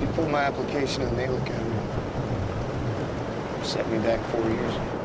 He You pulled my application and they the Naval Academy. Set me back four years.